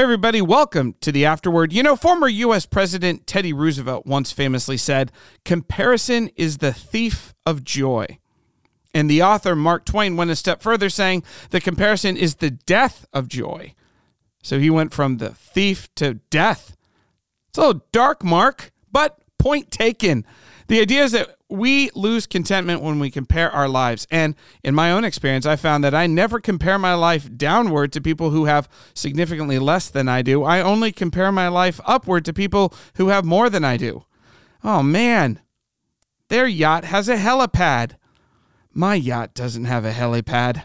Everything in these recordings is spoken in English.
Hey, everybody, welcome to the Afterword. You know, former U.S. President Teddy Roosevelt once famously said, Comparison is the thief of joy. And the author Mark Twain went a step further, saying, The comparison is the death of joy. So he went from the thief to death. It's a little dark, Mark, but point taken. The idea is that we lose contentment when we compare our lives. And in my own experience, I found that I never compare my life downward to people who have significantly less than I do. I only compare my life upward to people who have more than I do. Oh man, their yacht has a helipad. My yacht doesn't have a helipad.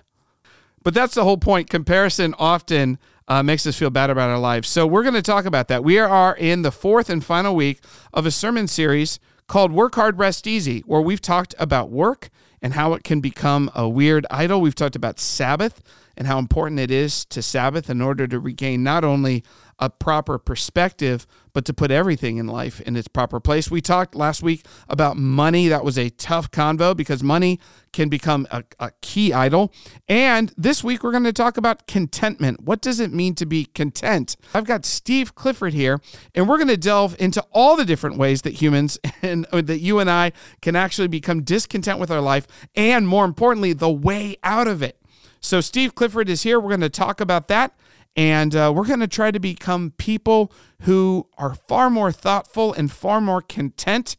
But that's the whole point. Comparison often uh, makes us feel bad about our lives. So we're going to talk about that. We are in the fourth and final week of a sermon series called Work Hard, Rest Easy, where we've talked about work and how it can become a weird idol. We've talked about Sabbath and how important it is to Sabbath in order to regain not only a proper perspective, but to put everything in life in its proper place. We talked last week about money. That was a tough convo because money can become a, a key idol. And this week, we're going to talk about contentment. What does it mean to be content? I've got Steve Clifford here, and we're going to delve into all the different ways that humans and uh, that you and I can actually become discontent with our life, and more importantly, the way out of it. So, Steve Clifford is here. We're going to talk about that. And uh, we're going to try to become people who are far more thoughtful and far more content,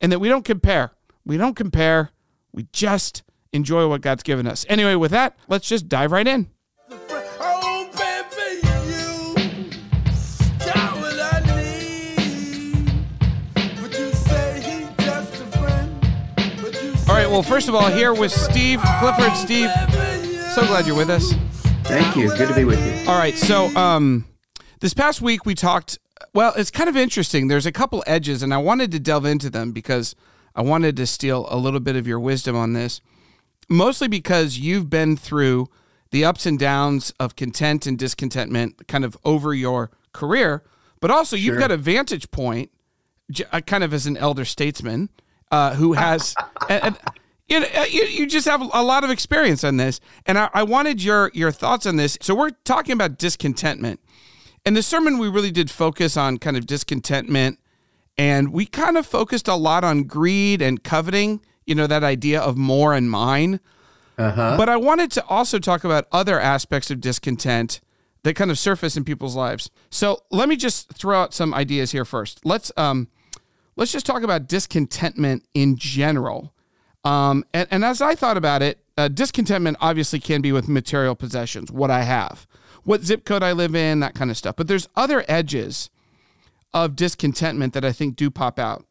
and that we don't compare. We don't compare. We just enjoy what God's given us. Anyway, with that, let's just dive right in. All right, well, first of all, here with Steve Clifford. Steve, so glad you're with us. Thank you. Good to be with you. All right. So, um, this past week we talked. Well, it's kind of interesting. There's a couple edges, and I wanted to delve into them because I wanted to steal a little bit of your wisdom on this. Mostly because you've been through the ups and downs of content and discontentment kind of over your career, but also you've got a vantage point, uh, kind of as an elder statesman uh, who has. and, uh, you, you just have a lot of experience on this, and I, I wanted your your thoughts on this. So we're talking about discontentment. and the sermon, we really did focus on kind of discontentment, and we kind of focused a lot on greed and coveting. You know that idea of more and mine. Uh-huh. But I wanted to also talk about other aspects of discontent that kind of surface in people's lives. So let me just throw out some ideas here first. Let's um, let's just talk about discontentment in general. Um, and, and as I thought about it, uh, discontentment obviously can be with material possessions, what I have, what zip code I live in, that kind of stuff. But there's other edges of discontentment that I think do pop out.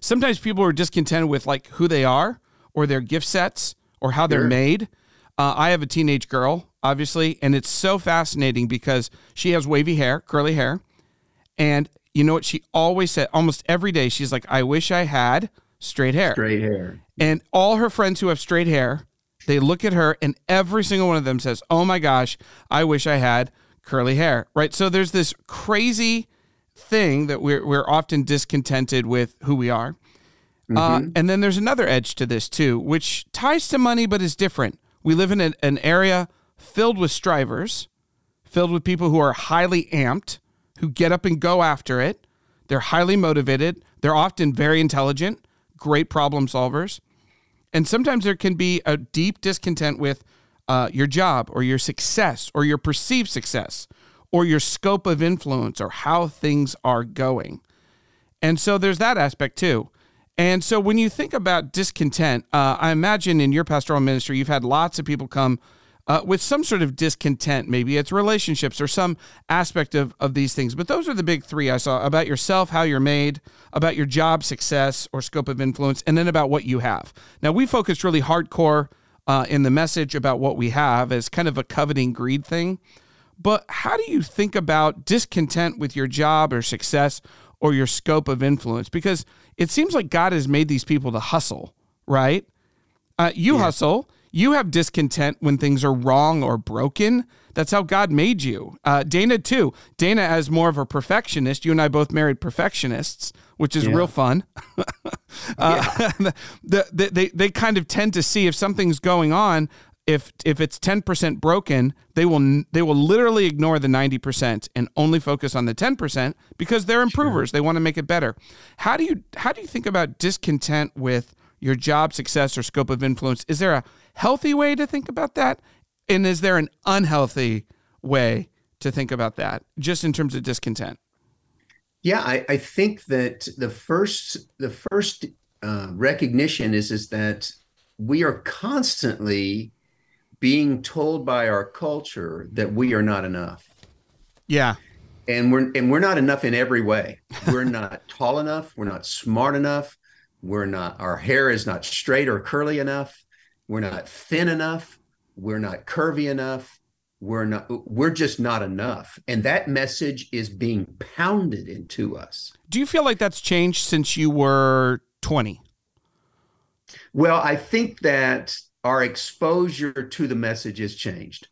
Sometimes people are discontented with like who they are or their gift sets or how they're made. Uh, I have a teenage girl, obviously, and it's so fascinating because she has wavy hair, curly hair. And you know what? She always said, almost every day, she's like, I wish I had straight hair. Straight hair. And all her friends who have straight hair, they look at her and every single one of them says, "Oh my gosh, I wish I had curly hair." Right? So there's this crazy thing that we're we're often discontented with who we are. Uh, mm-hmm. Uh, and then there's another edge to this too, which ties to money but is different. We live in an, an area filled with strivers, filled with people who are highly amped, who get up and go after it. They're highly motivated. They're often very intelligent great problem solvers. And sometimes there can be a deep discontent with uh, your job or your success or your perceived success or your scope of influence or how things are going. And so there's that aspect too. And so when you think about discontent, uh, I imagine in your pastoral ministry, you've had lots of people come uh, with some sort of discontent. Maybe it's relationships or some aspect of, of these things. But those are the big three I saw about yourself, how you're made, about your job success or scope of influence, and then about what you have. Now, we focused really hardcore uh, in the message about what we have as kind of a coveting greed thing. But how do you think about discontent with your job or success or your scope of influence? Because it seems like God has made these people to hustle, right? Uh, you yeah. hustle you have discontent when things are wrong or broken. That's how God made you. Uh, Dana, too. Dana, as more of a perfectionist, you and I both married perfectionists, which is yeah. real fun. uh, the, the, they, they kind of tend to see if something's going on, if if it's 10% broken, they will they will literally ignore the 90% and only focus on the 10% because they're improvers. Sure. They want to make it better. How do you how do you think about discontent with your job success or scope of influence? Is there a healthy way to think about that? And is there an unhealthy way to think about that just in terms of discontent? Yeah, I, I think that the first the first uh, recognition is is that we are constantly being told by our culture that we are not enough. Yeah. And we're and we're not enough in every way. We're not tall enough, we're not smart enough, we're not our hair is not straight or curly enough, we're not thin enough, we're not curvy enough, we're not we're just not enough. And that message is being pounded into us. Do you feel like that's changed since you were 20? Well, I think that our exposure to the message has changed.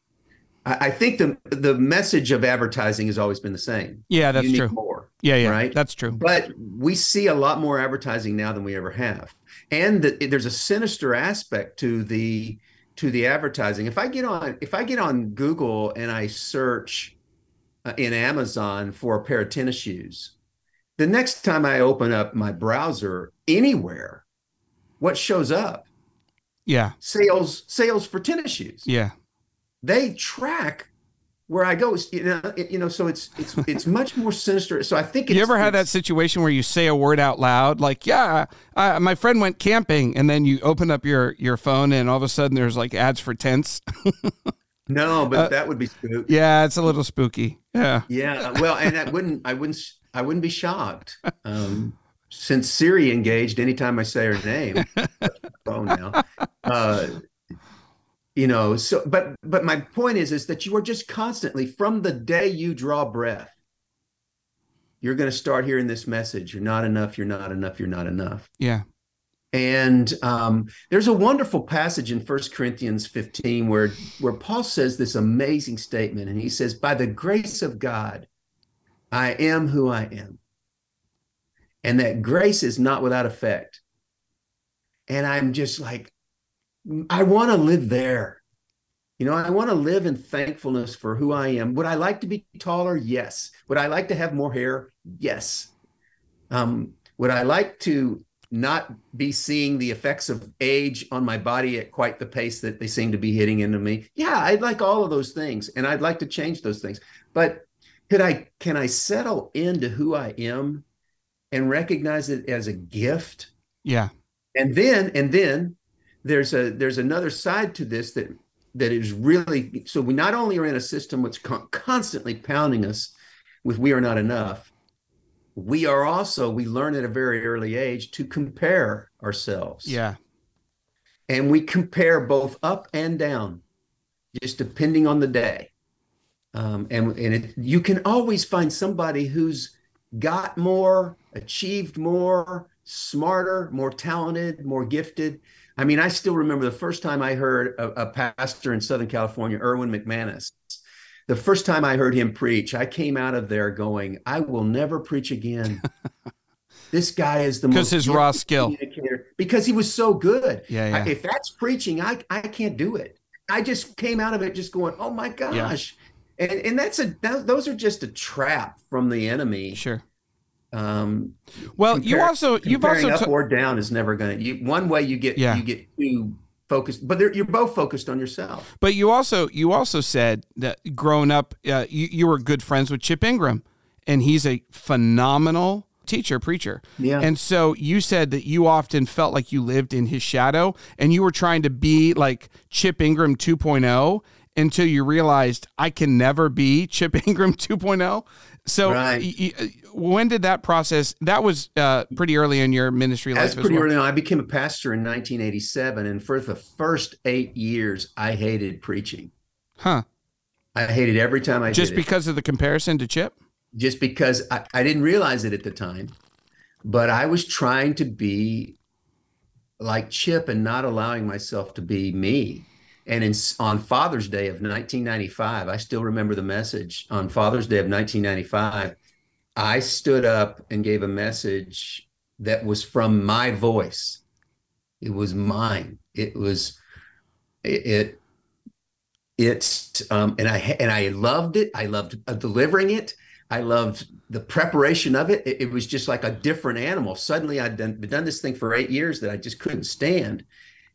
I, I think the the message of advertising has always been the same. Yeah, that's true. More. Yeah, yeah, right. That's true. But we see a lot more advertising now than we ever have, and the, there's a sinister aspect to the to the advertising. If I get on if I get on Google and I search uh, in Amazon for a pair of tennis shoes, the next time I open up my browser anywhere, what shows up? Yeah. Sales sales for tennis shoes. Yeah. They track where I go. You know, you know, so it's it's it's much more sinister. So I think it's you ever had that situation where you say a word out loud, like "Yeah, I, my friend went camping," and then you open up your your phone, and all of a sudden there's like ads for tents. no, but uh, that would be spooky. Yeah, it's a little spooky. Yeah. Yeah. Well, and I wouldn't I wouldn't I wouldn't be shocked. Um, since Siri engaged anytime I say her name, phone now. Uh, you know, so but but my point is is that you are just constantly from the day you draw breath, you're going to start hearing this message: you're not enough, you're not enough, you're not enough. Yeah. And um, there's a wonderful passage in First Corinthians 15 where where Paul says this amazing statement, and he says, "By the grace of God, I am who I am." and that grace is not without effect. And I'm just like, I want to live there. You know, I want to live in thankfulness for who I am. Would I like to be taller? Yes. Would I like to have more hair? Yes. Um, would I like to not be seeing the effects of age on my body at quite the pace that they seem to be hitting into me? Yeah, I'd like all of those things, and I'd like to change those things. But could I? Can I settle into who I am and recognize it as a gift. Yeah. And then and then there's a there's another side to this that that is really so we not only are in a system which con- constantly pounding us with we are not enough we are also we learn at a very early age to compare ourselves yeah and we compare both up and down just depending on the day um, and and it, you can always find somebody who's got more, achieved more, smarter, more talented, more gifted. I mean, I still remember the first time I heard a, a pastor in Southern California, Erwin McManus. The first time I heard him preach, I came out of there going, I will never preach again. this guy is the most. because his raw skill because he was so good. Yeah, yeah. I, if that's preaching, I I can't do it. I just came out of it just going, oh my gosh. Yeah and and that's a that, those are just a trap from the enemy. Sure. Um, well, compare, you also you've also up t- or down is never going to. You one way you get yeah. you get too focused, but you're both focused on yourself. But you also you also said that growing up, uh, you you were good friends with Chip Ingram, and he's a phenomenal teacher preacher yeah and so you said that you often felt like you lived in his shadow and you were trying to be like chip ingram 2.0 until you realized I can never be Chip Ingram 2.0. So right. y- y- when did that process? That was uh, pretty early in your ministry life. That's pretty well. early on. I became a pastor in 1987, and for the first eight years, I hated preaching. Huh? I hated every time I just because of the comparison to Chip. Just because I, I didn't realize it at the time, but I was trying to be like Chip and not allowing myself to be me. And in, on Father's Day of 1995, I still remember the message. On Father's Day of 1995, I stood up and gave a message that was from my voice. It was mine. It was it, it it um, and I and I loved it. I loved uh, delivering it. I loved the preparation of it. it. it. was just like a different animal. Suddenly, I'd done, done this thing for eight years that I just couldn't stand,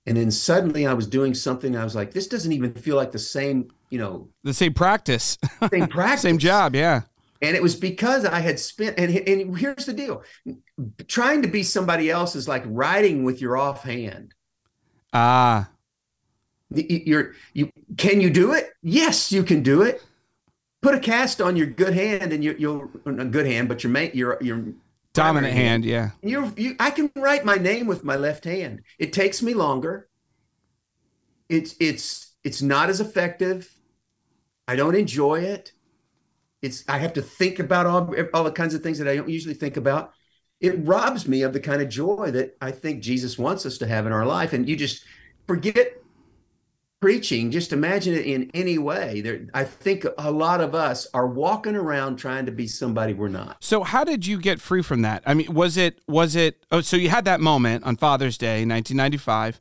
and then suddenly I was doing something. I was like, this doesn't even feel like the same, you know, the same practice, same practice, same job, yeah. And it was because I had spent, and, and here's the deal trying to be somebody else is like writing with your offhand. Ah. You're, you, can you do it? Yes, you can do it. Put a cast on your good hand and you, you'll, a good hand, but your mate, your, your dominant hand, hand, yeah. You, you, I can write my name with my left hand. It takes me longer. It's, it's, it's not as effective. I don't enjoy it it's I have to think about all, all the kinds of things that I don't usually think about. It robs me of the kind of joy that I think Jesus wants us to have in our life. And you just forget preaching. Just imagine it in any way. There, I think a lot of us are walking around trying to be somebody we're not. So how did you get free from that? I mean, was it was it? Oh, so you had that moment on Father's Day, 1995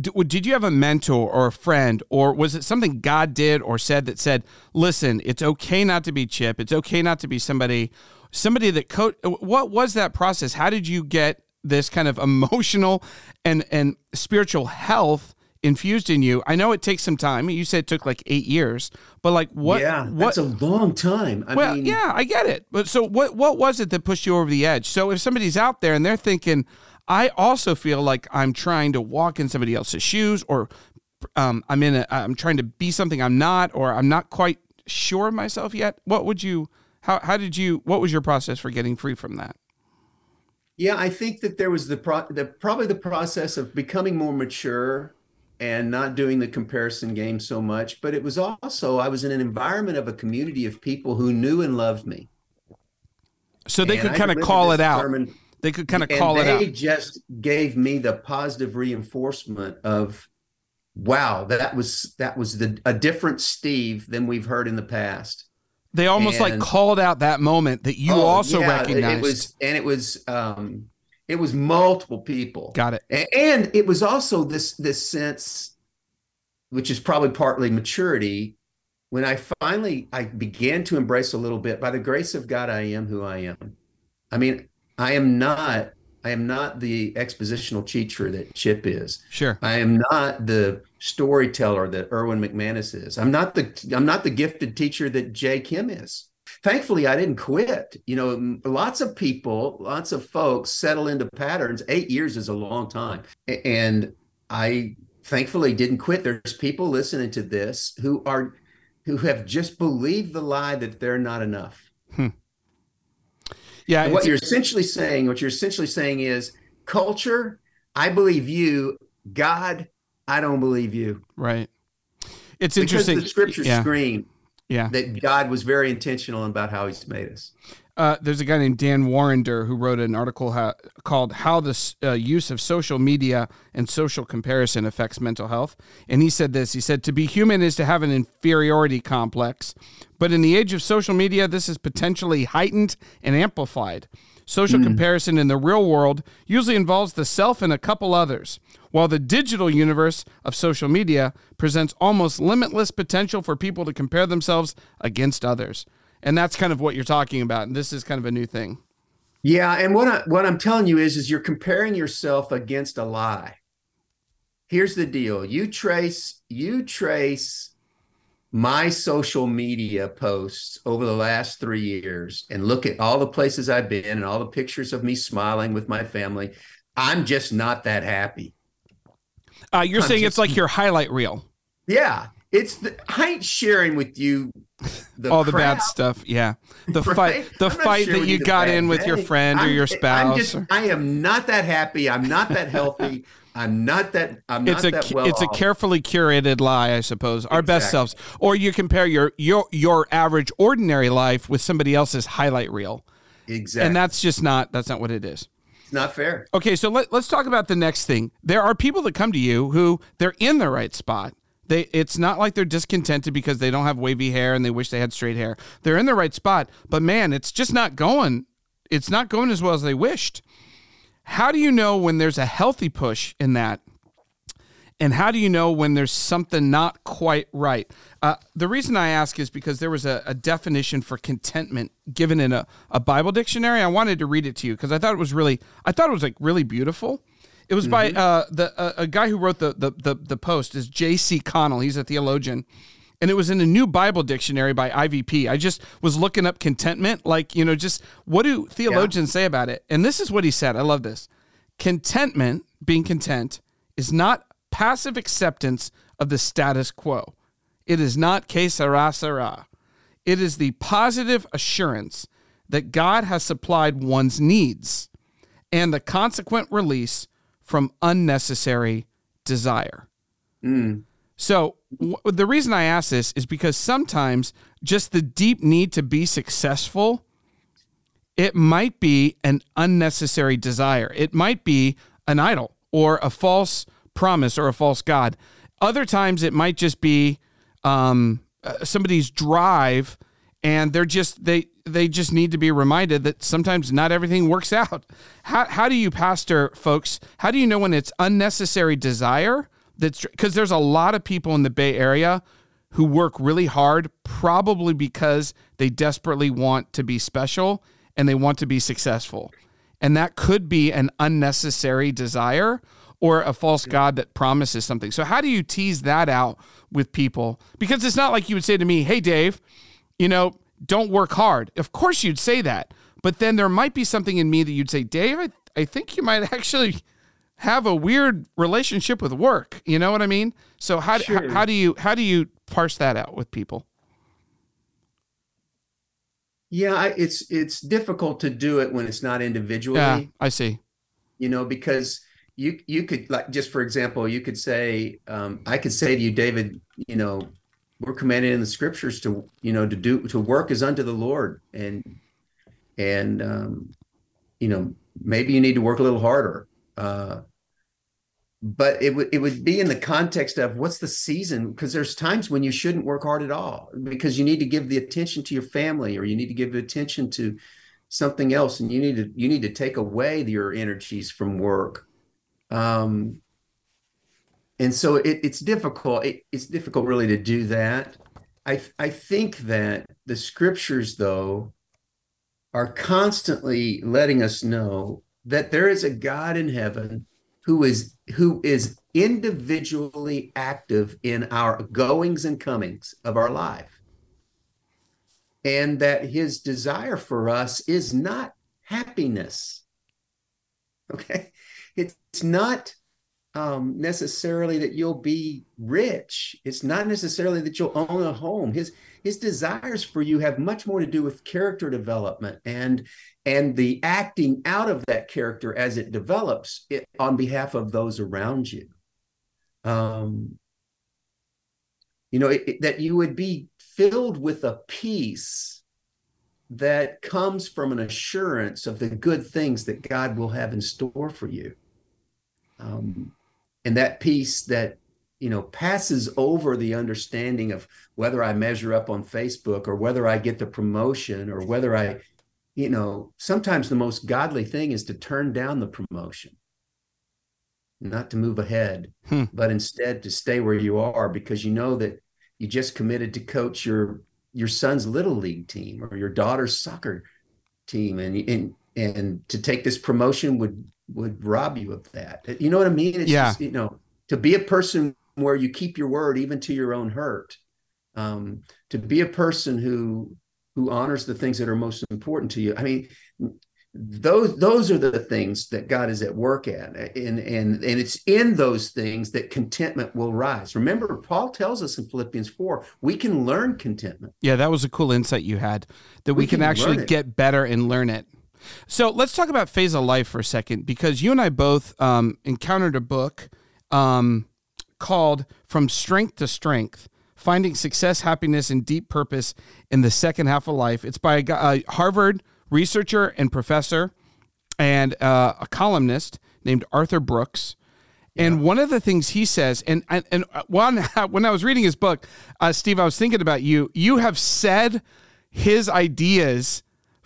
did you have a mentor or a friend or was it something god did or said that said listen it's okay not to be chip it's okay not to be somebody somebody that co- what was that process how did you get this kind of emotional and and spiritual health infused in you i know it takes some time you said it took like eight years but like what yeah what, that's a long time I well mean, yeah i get it but so what what was it that pushed you over the edge so if somebody's out there and they're thinking I also feel like I'm trying to walk in somebody else's shoes or um, I'm in a, I'm trying to be something I'm not, or I'm not quite sure of myself yet. What would you, how, how did you, what was your process for getting free from that? Yeah, I think that there was the, pro, the probably the process of becoming more mature and not doing the comparison game so much. But it was also, I was in an environment of a community of people who knew and loved me. So they and could kind of call it out. They could kind of call it out. They just gave me the positive reinforcement of, wow, that was that was the a different Steve than we've heard in the past. They almost and, like called out that moment that you oh, also yeah, recognized. It was and it was um it was multiple people. Got it. And, it was also this this sense, which is probably partly maturity, when I finally I began to embrace a little bit by the grace of God, I am who I am. I mean, I am not I am not the expositional teacher that Chip is. Sure. I am not the storyteller that Erwin McManus is. I'm not the I'm not the gifted teacher that Jay Kim is. Thankfully, I didn't quit. You know, lots of people, lots of folks settle into patterns. Eight years is a long time. And I thankfully didn't quit. There's people listening to this who are who have just believed the lie that they're not enough. Hmm. Yeah. what you're essentially saying, what you're essentially saying is culture, I believe you, God, I don't believe you. Right. It's interesting. Because the scriptures yeah. scream yeah. that God was very intentional about how he's made us. Uh, there's a guy named Dan Warrender who wrote an article ha- called "How the uh, Use of Social Media and Social Comparison Affects Mental Health," and he said this. He said, "To be human is to have an inferiority complex, but in the age of social media, this is potentially heightened and amplified. Social mm. comparison in the real world usually involves the self and a couple others." While the digital universe of social media presents almost limitless potential for people to compare themselves against others and that's kind of what you're talking about. And this is kind of a new thing. Yeah, and what I, what I'm telling you is, is you're comparing yourself against a lie. Here's the deal: you trace you trace my social media posts over the last three years, and look at all the places I've been and all the pictures of me smiling with my family. I'm just not that happy. Uh, you're I'm saying just, it's like your highlight reel. Yeah, it's the, I ain't sharing with you the all the bad stuff. Yeah, the right? fight, the fight that you got in with day. your friend I'm, or your spouse. Just, or... I am not that happy. I'm not that healthy. I'm not that. I'm it's not a that well it's off. a carefully curated lie, I suppose. Our exactly. best selves, or you compare your your your average ordinary life with somebody else's highlight reel. Exactly, and that's just not that's not what it is. Not fair. Okay, so let, let's talk about the next thing. There are people that come to you who they're in the right spot they it's not like they're discontented because they don't have wavy hair and they wish they had straight hair. They're in the right spot, but man, it's just not going. It's not going as well as they wished. How do you know when there's a healthy push in that And how do you know when there's something not quite right? Uh, the reason I ask is because there was a, a definition for contentment given in a, a, Bible dictionary. I wanted to read it to you because I thought it was really, I thought it was like really beautiful. It was mm-hmm. by uh, the uh, a guy who wrote the the the, the post is J.C. Connell. He's a theologian, and it was in a new Bible dictionary by IVP. I just was looking up contentment, like you know, just what do theologians yeah. say about it? And this is what he said. I love this. Contentment, being content, is not passive acceptance of the status quo. It is not que sera sera. It is the positive assurance that God has supplied one's needs and the consequent release from unnecessary desire. Mm. So, w- the reason I ask this is because sometimes just the deep need to be successful it might be an unnecessary desire. It might be an idol or a false promise or a false God. Other times it might just be um, uh, somebody's drive, and they're just they they just need to be reminded that sometimes not everything works out. How how do you pastor folks? How do you know when it's unnecessary desire? That's because there's a lot of people in the Bay Area who work really hard, probably because they desperately want to be special and they want to be successful. And that could be an unnecessary desire or a false god that promises something. So how do you tease that out with people? Because it's not like you would say to me, "Hey Dave, you know, don't work hard." Of course you'd say that. But then there might be something in me that you'd say, "Dave, I, I think you might actually have a weird relationship with work." You know what I mean? So how sure. how, how do you how do you parse that out with people? Yeah, it's it's difficult to do it when it's not individually. Yeah, I see. You know, because you you could like just for example you could say um, i could say to you david you know we're commanded in the scriptures to you know to do to work as unto the lord. And and um, you know maybe you need to work a little harder. Uh, but it would it would be in the context of what's the season because there's times when you shouldn't work hard at all because you need to give the attention to your family or you need to give attention to something else and you need to you need to take away your energies from work um, and so it, it's difficult. It, it's difficult really to do that. I I think that the scriptures though are constantly letting us know that there is a God in heaven who is who is individually active in our goings and comings of our life. And that his desire for us is not happiness. Okay it's not um, necessarily that you'll be rich. It's not necessarily that you'll own a home. His his desires for you have much more to do with character development and and the acting out of that character as it develops it, on behalf of those around you. Um, you know it, it, that you would be filled with a peace that comes from an assurance of the good things that God will have in store for you um, and that peace that you know passes over the understanding of whether I measure up on Facebook or whether I get the promotion or whether I, you know, sometimes the most godly thing is to turn down the promotion, not to move ahead, hmm. but instead to stay where you are because you know that you just committed to coach your your son's little league team or your daughter's soccer team and and and to take this promotion would would rob you of that. You know what I mean? It's yeah. Just, you know, to be a person where you keep your word even to your own hurt. Um, to be a person who who honors the things that are most important to you. I mean, those those are the things that God is at work at, and and and it's in those things that contentment will rise. Remember, Paul tells us in Philippians four, we can learn contentment. Yeah, that was a cool insight you had that we, we can, can actually get better and learn it. So let's talk about phase of life for a second because you and I both um, encountered a book um, called From Strength to Strength Finding Success, Happiness, and Deep Purpose in the Second Half of Life. It's by a, a Harvard researcher and professor and uh, a columnist named Arthur Brooks. And yeah. one of the things he says, and and, and one, when I was reading his book, uh, Steve, I was thinking about you. You have said his ideas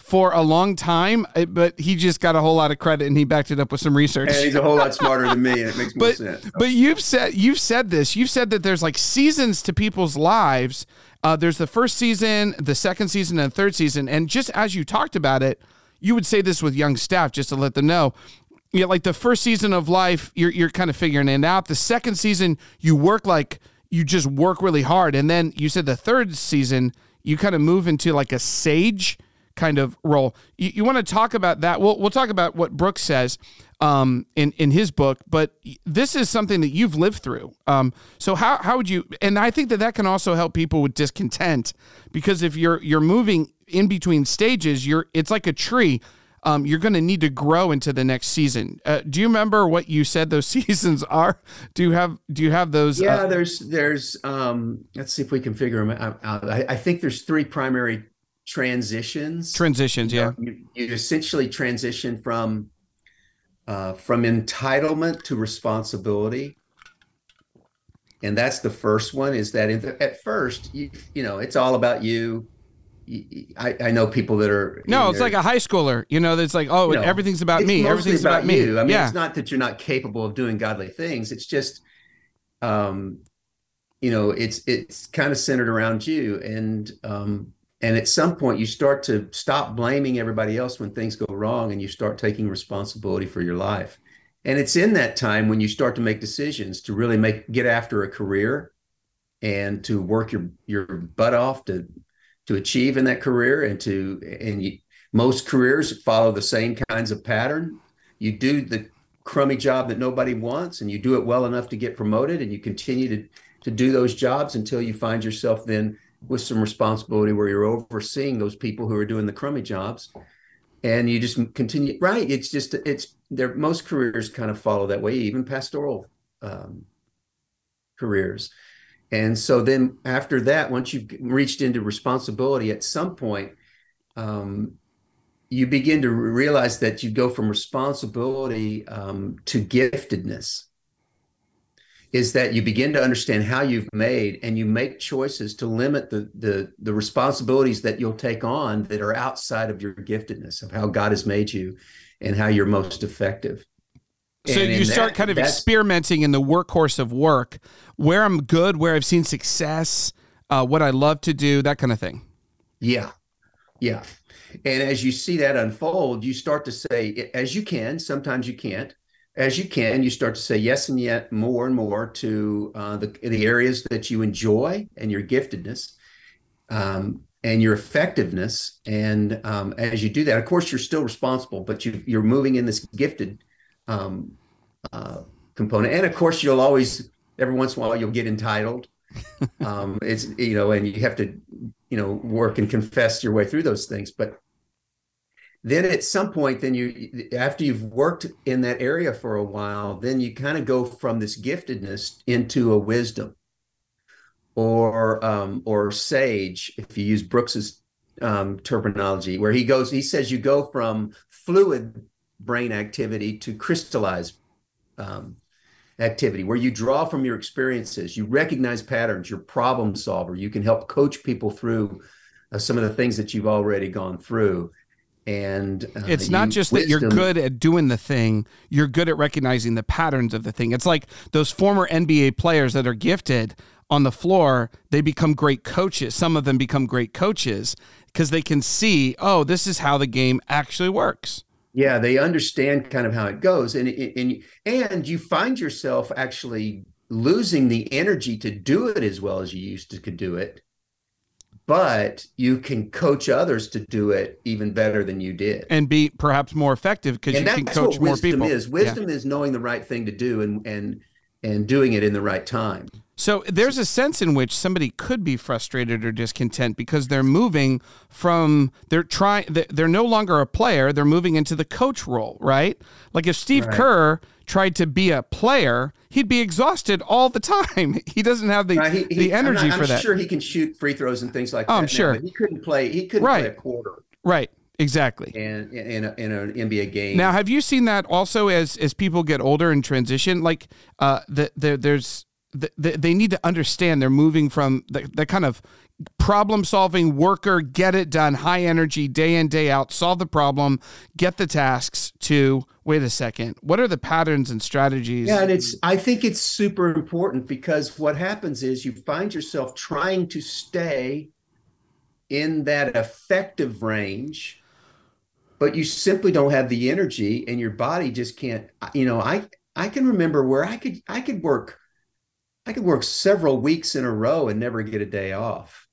for a long time, uh, but he just got a whole lot of credit and he backed it up with some research. And he's a whole lot smarter than me, and it makes more but, sense. But you've said you've said this. You've said that there's like seasons to people's lives. Uh, there's the first season, the second season, and the third season. And just as you talked about it, you would say this with young staff just to let them know. Yeah, like the first season of life, you're you're kind of figuring it out. The second season, you work like you just work really hard, and then you said the third season, you kind of move into like a sage kind of role. You, you want to talk about that? We'll we'll talk about what Brooks says um, in in his book, but this is something that you've lived through. Um, so how how would you? And I think that that can also help people with discontent because if you're you're moving in between stages, you're it's like a tree. Um, you're going to need to grow into the next season. Uh, do you remember what you said those seasons are? Do you have do you have those? Yeah, uh, there's there's um, let's see if we can figure them out. I, I think there's three primary transitions. Transitions, yeah. You, you essentially transition from uh, from entitlement to responsibility, and that's the first one. Is that the, at first, you, you know, it's all about you. I, I know people that are no, it's like a high schooler. You know, it's like oh, you know, everything's about me. Everything's about, about you. me. I mean, yeah. it's not that you're not capable of doing godly things. It's just, um, you know, it's it's kind of centered around you, and um, and at some point, you start to stop blaming everybody else when things go wrong and you start taking responsibility for your life. And it's in that time when you start to make decisions to really make get after a career and to work your your butt off to to achieve in that career and to and you, most careers follow the same kinds of pattern. You do the crummy job that nobody wants and you do it well enough to get promoted and you continue to to do those jobs until you find yourself then with some responsibility where you're overseeing those people who are doing the crummy jobs and you just continue right it's just it's their most careers kind of follow that way even pastoral um, careers. And so then after that once you've reached into responsibility at some point um, you begin to realize that you go from responsibility um, to giftedness is that you begin to understand how you've made and you make choices to limit the the the responsibilities that you'll take on that are outside of your giftedness of how God has made you and how you're most effective. So and you start that, kind of experimenting in the workhorse of work, where I'm good, where I've seen success, uh, what I love to do, that kind of thing. Yeah, yeah. And as you see that unfold, you start to say, as you can, sometimes you can't, as you can, you start to say yes and yet more and more to uh, the the areas that you enjoy and your giftedness, um, and your effectiveness. And um, as you do that, of course, you're still responsible, but you you're moving in this gifted um, uh, component. And of course, you'll always every once in a while you'll get entitled. Um, it's you know, and you have to you know work and confess your way through those things, but then at some point then you after you've worked in that area for a while then you kind of go from this giftedness into a wisdom. Or um, or sage if you use brooks's um, terminology where he goes he says you go from fluid brain activity to crystallized um, activity where you draw from your experiences you recognize patterns you're problem solver you can help coach people through uh, some of the things that you've already gone through and uh, it's not just wisdom. that you're good at doing the thing you're good at recognizing the patterns of the thing. It's like those former nba players that are gifted on the floor they become great coaches. Some of them become great coaches because they can see oh this is how the game actually works. Yeah they understand kind of how it goes. And and and you find yourself actually losing the energy to do it as well as you used to could do it but you can coach others to do it even better than you did. And be perhaps more effective because you can coach more people. is. Wisdom yeah. is knowing the right thing to do and and and doing it in the right time. So there's a sense in which somebody could be frustrated or discontent because they're moving from they're trying they're no longer a player. They're moving into the coach role right? Like if steve right. kerr tried to be a player, he'd be exhausted all the time. He doesn't have the, uh, he, he, the energy I'm not, for that. I'm sure he can shoot free throws and things like oh, that. I'm sure. Now, he couldn't play. He couldn't right. play a quarter. Right. Exactly. And in, a, in an NBA game. Now, have you seen that also as as people get older and transition? Like, uh, the, the there's the, the, they need to understand they're moving from the, the kind of problem solving worker, get it done, high energy, day in, day out, solve the problem, get the tasks to wait a second. What are the patterns and strategies? Yeah, and it's I think it's super important because what happens is you find yourself trying to stay in that effective range, but you simply don't have the energy and your body just can't, you know, I I can remember where I could I could work I could work several weeks in a row and never get a day off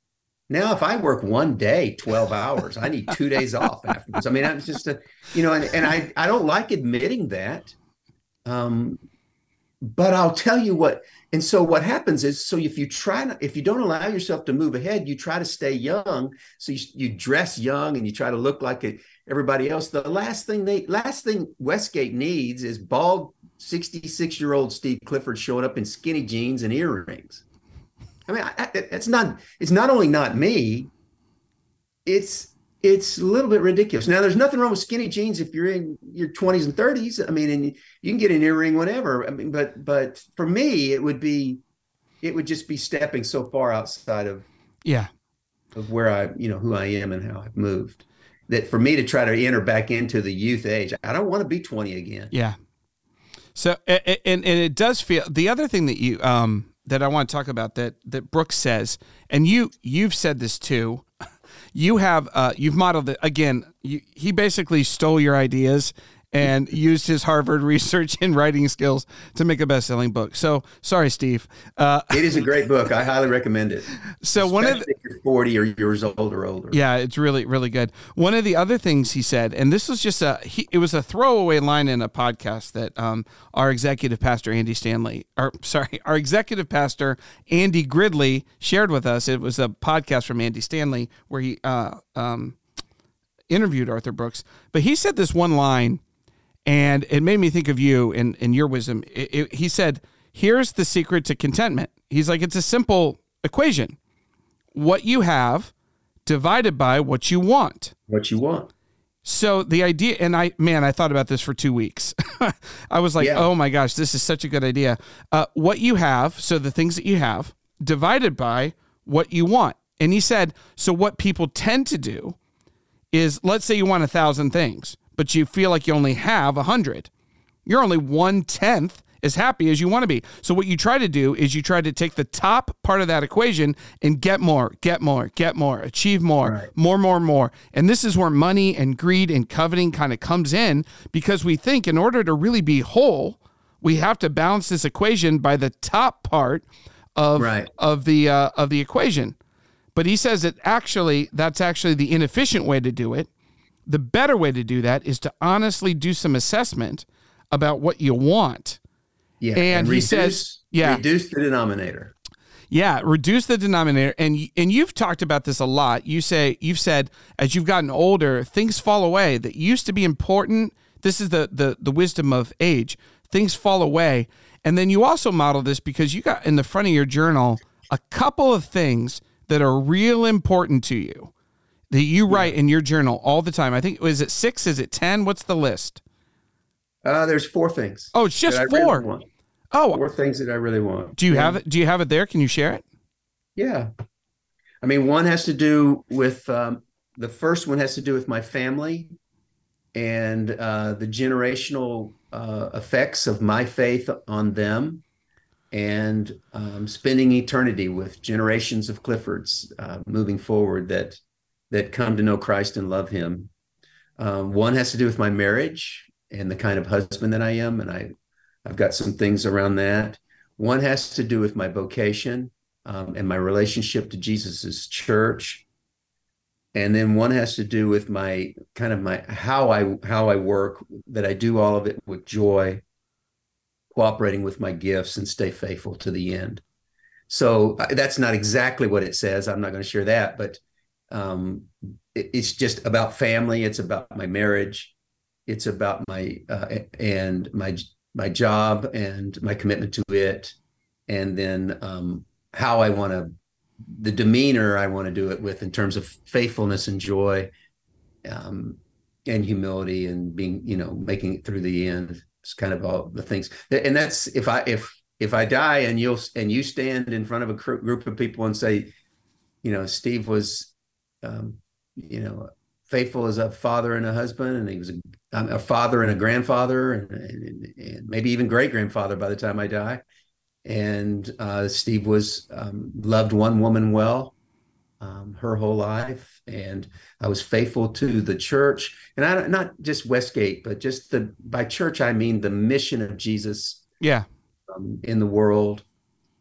now, if I work one day, 12 hours, I need two days off afterwards. I mean, I'm just a, you know, and, and I, I don't like admitting that. Um, but I'll tell you what, and so what happens is, so if you try, to if you don't allow yourself to move ahead, you try to stay young. So you, you dress young and you try to look like everybody else. The last thing they, last thing Westgate needs is bald 66 year old Steve Clifford showing up in skinny jeans and earrings. I mean, I, it's not. It's not only not me. It's it's a little bit ridiculous. Now, there's nothing wrong with skinny jeans if you're in your 20s and 30s. I mean, and you can get an earring whatever. I mean, but but for me, it would be, it would just be stepping so far outside of yeah of where I you know who I am and how I've moved that for me to try to enter back into the youth age, I don't want to be 20 again. Yeah. So and and it does feel the other thing that you um that I want to talk about that that Brooks says, and you you've said this too. You have uh, you've modeled it again. You, he basically stole your ideas and used his Harvard research and writing skills to make a best-selling book. So sorry, Steve. Uh, it is a great book. I highly recommend it. So one of the, you're 40 or years old or older. Yeah, it's really really good. One of the other things he said, and this was just a he, it was a throwaway line in a podcast that um, our executive pastor Andy Stanley, or sorry, our executive pastor Andy Gridley shared with us. It was a podcast from Andy Stanley where he uh, um, interviewed Arthur Brooks, but he said this one line and it made me think of you and, and your wisdom. It, it, he said, Here's the secret to contentment. He's like, It's a simple equation what you have divided by what you want. What you want. So the idea, and I, man, I thought about this for two weeks. I was like, yeah. oh my gosh, this is such a good idea. Uh, what you have, so the things that you have, divided by what you want. And he said, so what people tend to do is, let's say you want a thousand things but you feel like you only have a hundred. You're only one tenth as happy as you want to be. So what you try to do is you try to take the top part of that equation and get more, get more, get more, achieve more, right. more, more, more. And this is where money and greed and coveting kind of comes in because we think in order to really be whole, we have to balance this equation by the top part of right. of the uh, of the equation. But he says that actually that's actually the inefficient way to do it the better way to do that is to honestly do some assessment about what you want. Yeah. And, and he reduce, says, yeah, reduce the denominator. Yeah, reduce the denominator. And and you've talked about this a lot. You say you've said as you've gotten older, things fall away that used to be important. This is the the the wisdom of age. Things fall away. And then you also model this because you got in the front of your journal a couple of things that are real important to you that you write yeah. in your journal all the time. I think is it six? Is it ten? What's the list? Uh, there's four things. Oh, it's just four. Really oh, four things that I really want. Do you have it? Do you have it there? Can you share it? Yeah. I mean, one has to do with um, the first one has to do with my family and uh, the generational uh, effects of my faith on them and um, spending eternity with generations of Cliffords uh, moving forward that that come to know Christ and love Him. Um, one has to do with my marriage and the kind of husband that I am, and I, I've got some things around that. One has to do with my vocation um, and my relationship to Jesus's church, and then one has to do with my kind of my how I how I work. That I do all of it with joy, cooperating with my gifts, and stay faithful to the end. So uh, that's not exactly what it says. I'm not going to share that, but um, it, it's just about family. It's about my marriage. It's about my uh, and my my job and my commitment to it, and then um, how I want to the demeanor I want to do it with in terms of faithfulness and joy, um, and humility and being you know making it through the end. It's kind of all the things, and that's if I if if I die and you'll and you stand in front of a group of people and say, you know, Steve was, um, you know, faithful as a father and a husband, and he was a, um, a father and a grandfather, and, and, and maybe even great grandfather by the time I die. And uh, Steve was um, loved one woman well um, her whole life, and I was faithful to the church, and I not just Westgate, but just the by church I mean the mission of Jesus. Yeah, um, in the world,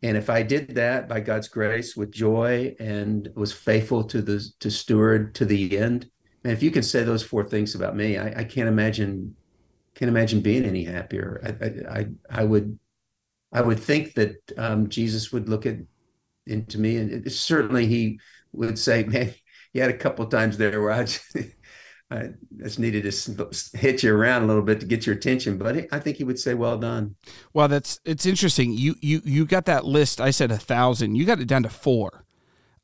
and if I did that by God's grace with joy and was faithful to the to steward to the end, and if you can say those four things about me, I, I can't imagine can't imagine being any happier. I I, I would I would think that um, Jesus would look at into me, and it, certainly he would say, "Man, you had a couple times there where I just, I just needed to hit you around a little bit to get your attention." But I think he would say, "Well done." Well, that's it's interesting. You you you got that list. I said a thousand. You got it down to four.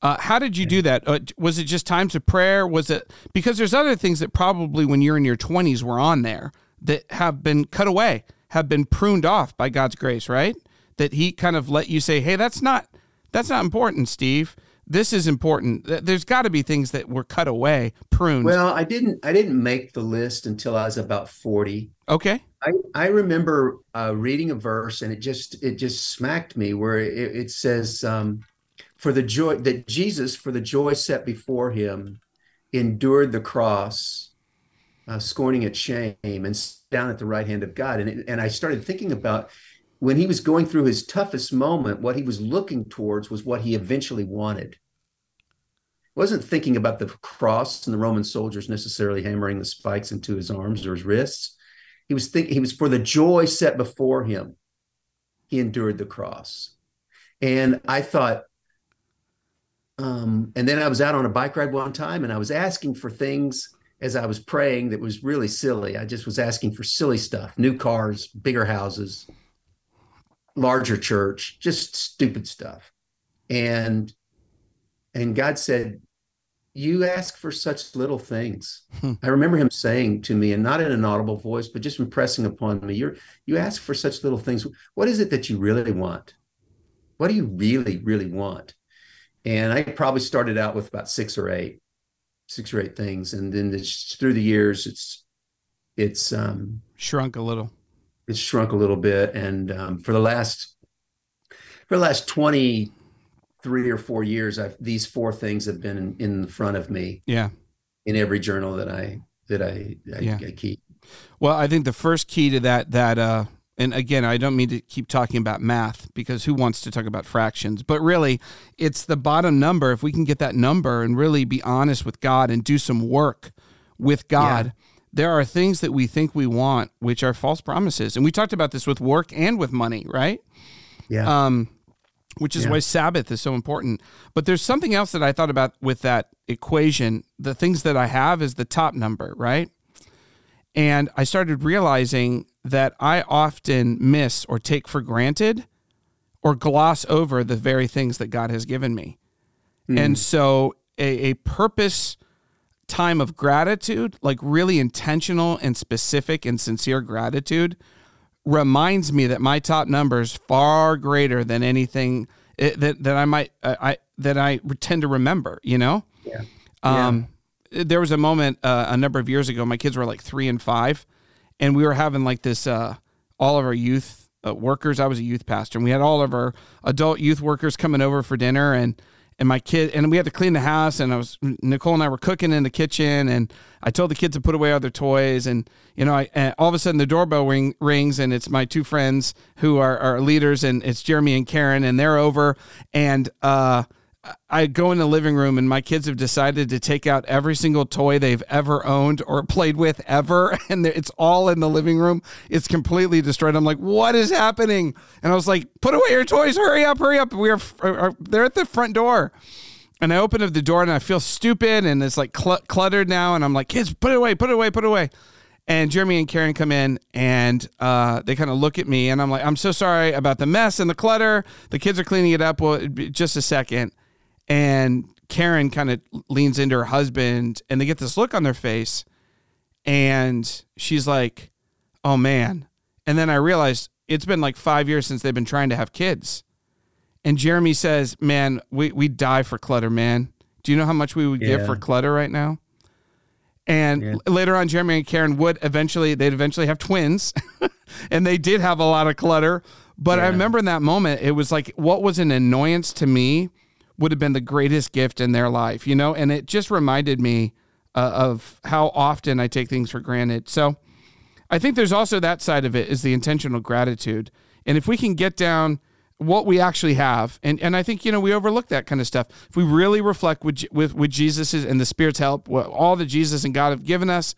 Uh, how did you do that? Uh, was it just times of prayer? Was it because there's other things that probably when you're in your 20s were on there that have been cut away, have been pruned off by God's grace, right? That He kind of let you say, "Hey, that's not that's not important, Steve." This is important. There's got to be things that were cut away, pruned. Well, I didn't. I didn't make the list until I was about forty. Okay. I I remember uh, reading a verse, and it just it just smacked me where it, it says, um, "For the joy that Jesus, for the joy set before him, endured the cross, uh, scorning its shame, and down at the right hand of God." And it, and I started thinking about when he was going through his toughest moment, what he was looking towards was what he eventually wanted. He wasn't thinking about the cross and the Roman soldiers necessarily hammering the spikes into his arms or his wrists. He was thinking he was for the joy set before him. He endured the cross. And I thought, um, and then I was out on a bike ride one time and I was asking for things as I was praying that was really silly. I just was asking for silly stuff, new cars, bigger houses, larger church, just stupid stuff. And and God said, You ask for such little things. Hmm. I remember him saying to me, and not in an audible voice, but just impressing upon me, You're you ask for such little things. What is it that you really want? What do you really, really want? And I probably started out with about six or eight, six or eight things. And then through the years, it's it's um shrunk a little it's shrunk a little bit. And um, for the last for the last twenty three or four years, I've these four things have been in, in front of me. Yeah. In every journal that I that I, I, yeah. I keep. Well, I think the first key to that that uh and again, I don't mean to keep talking about math because who wants to talk about fractions? But really, it's the bottom number. If we can get that number and really be honest with God and do some work with God, yeah there are things that we think we want which are false promises. And we talked about this with work and with money right? Yeah. Um which is yeah. why sabbath is so important. But there's something else that i thought about with that equation. The things that i have is the top number right? And i started realizing that i often miss or take for granted or gloss over the very things that god has given me. Mm. and so a, a purpose time of gratitude, like really intentional and specific and sincere gratitude, reminds me that my top number is far greater than anything eh, that that I might uh, I that I tend to remember. You know. Yeah. Um, yeah. There was a moment uh, a number of years ago. My kids were like three and five, and we were having like this. Uh, all of our youth uh, workers. I was a youth pastor, and we had all of our adult youth workers coming over for dinner, and and my kid and we had to clean the house and I was Nicole and I were cooking in the kitchen and I told the kids to put away all their toys and you know I and all of a sudden the doorbell ring, rings and it's my two friends who are, are leaders and it's Jeremy and Karen and they're over and uh I go in the living room and my kids have decided to take out every single toy they've ever owned or played with ever. And it's all in the living room. It's completely destroyed. I'm like, what is happening? And I was like, put away your toys. Hurry up, hurry up. We are, are they're at the front door. And I open up the door and I feel stupid and it's like cl- cluttered now. And I'm like, kids, put it away, put it away, put it away. And Jeremy and Karen come in and uh, they kind of look at me and I'm like, I'm so sorry about the mess and the clutter. The kids are cleaning it up. Well, just a second and Karen kind of leans into her husband and they get this look on their face and she's like, "Oh man." And then I realized it's been like 5 years since they've been trying to have kids. and Jeremy says, "Man, we we die for clutter, man. Do you know how much we would give for clutter right now?" And Yeah. later on, Jeremy and Karen would eventually they'd eventually have twins, and they did have a lot of clutter. But I remember in that moment, it was like what was an annoyance to me would have been the greatest gift in their life, you know. And it just reminded me uh, of how often I take things for granted. So I think there's also that side of it is the intentional gratitude. And if we can get down what we actually have, and, and I think, you know, we overlook that kind of stuff. If we really reflect with, with, with Jesus's and the Spirit's help, what all that Jesus and God have given us,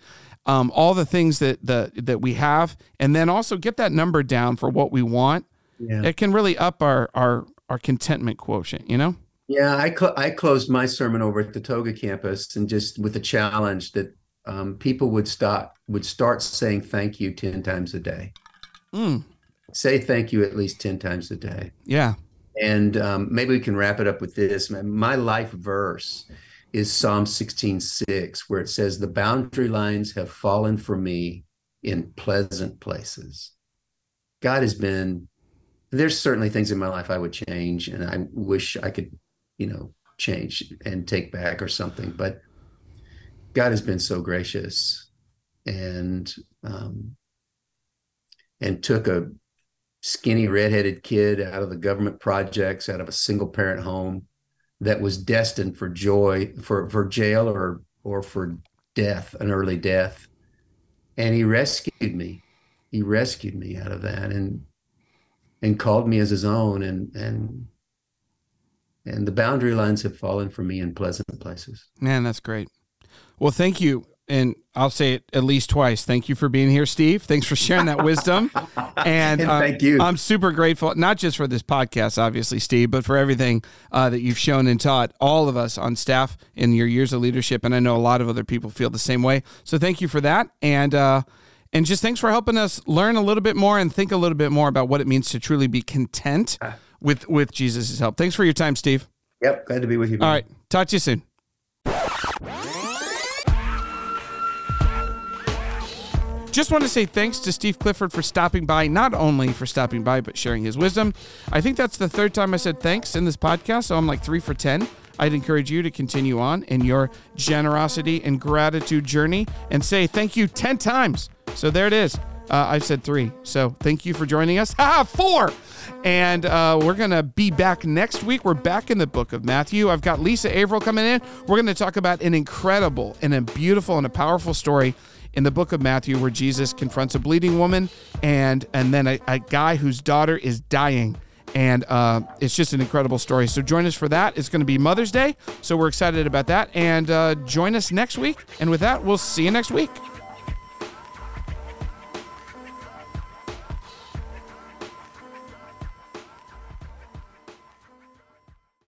um, all the things that, the, that we have, and then also get that number down for what we want, Yeah. it can really up our, our, our contentment quotient, you know? Yeah, I cl- I closed my sermon over at the Toga campus and just with a challenge that um, people would stop would start saying thank you ten times a day. Mm, Say thank you at least ten times a day. yeah. And um, maybe we can wrap it up with this. My- My life verse is Psalm 16:6, where it says, "The boundary lines have fallen for me in pleasant places." God has been. There's certainly things in my life I would change, and I wish I could, you know, change and take back or something. But God has been so gracious, and um, and took a skinny redheaded kid out of the government projects, out of a single parent home that was destined for joy, for, for jail or or for death, an early death. And he rescued me. He rescued me out of that and and called me as his own and and and the boundary lines have fallen for me in pleasant places. Man, that's great. Well, thank you. And I'll say it at least twice. Thank you for being here, Steve. Thanks for sharing that wisdom. And, And uh, thank you. I'm super grateful, not just for this podcast, obviously, Steve, but for everything uh, that you've shown and taught all of us on staff in your years of leadership. And I know a lot of other people feel the same way. So thank you for that. And, uh, and just thanks for helping us learn a little bit more and think a little bit more about what it means to truly be content with, with Jesus' help. Thanks for your time, Steve. Yep, glad to be with you. All man. right. Talk to you soon. Just want to say thanks to Steve Clifford for stopping by, not only for stopping by, but sharing his wisdom. I think that's the third time I said thanks in this podcast, so I'm like three for 10. I'd encourage you to continue on in your generosity and gratitude journey and say thank you 10 times. So there it is. Uh, I've said three. So thank you for joining us. Ha, four. And uh, we're going to be back next week. We're back in the book of Matthew. I've got Lisa Averill coming in. We're going to talk about an incredible and a beautiful and a powerful story in the book of Matthew where Jesus confronts a bleeding woman and and then a, a guy whose daughter is dying. And uh, it's just an incredible story. So join us for that. It's going to be Mother's Day. So we're excited about that. And uh, join us next week. And with that, we'll see you next week.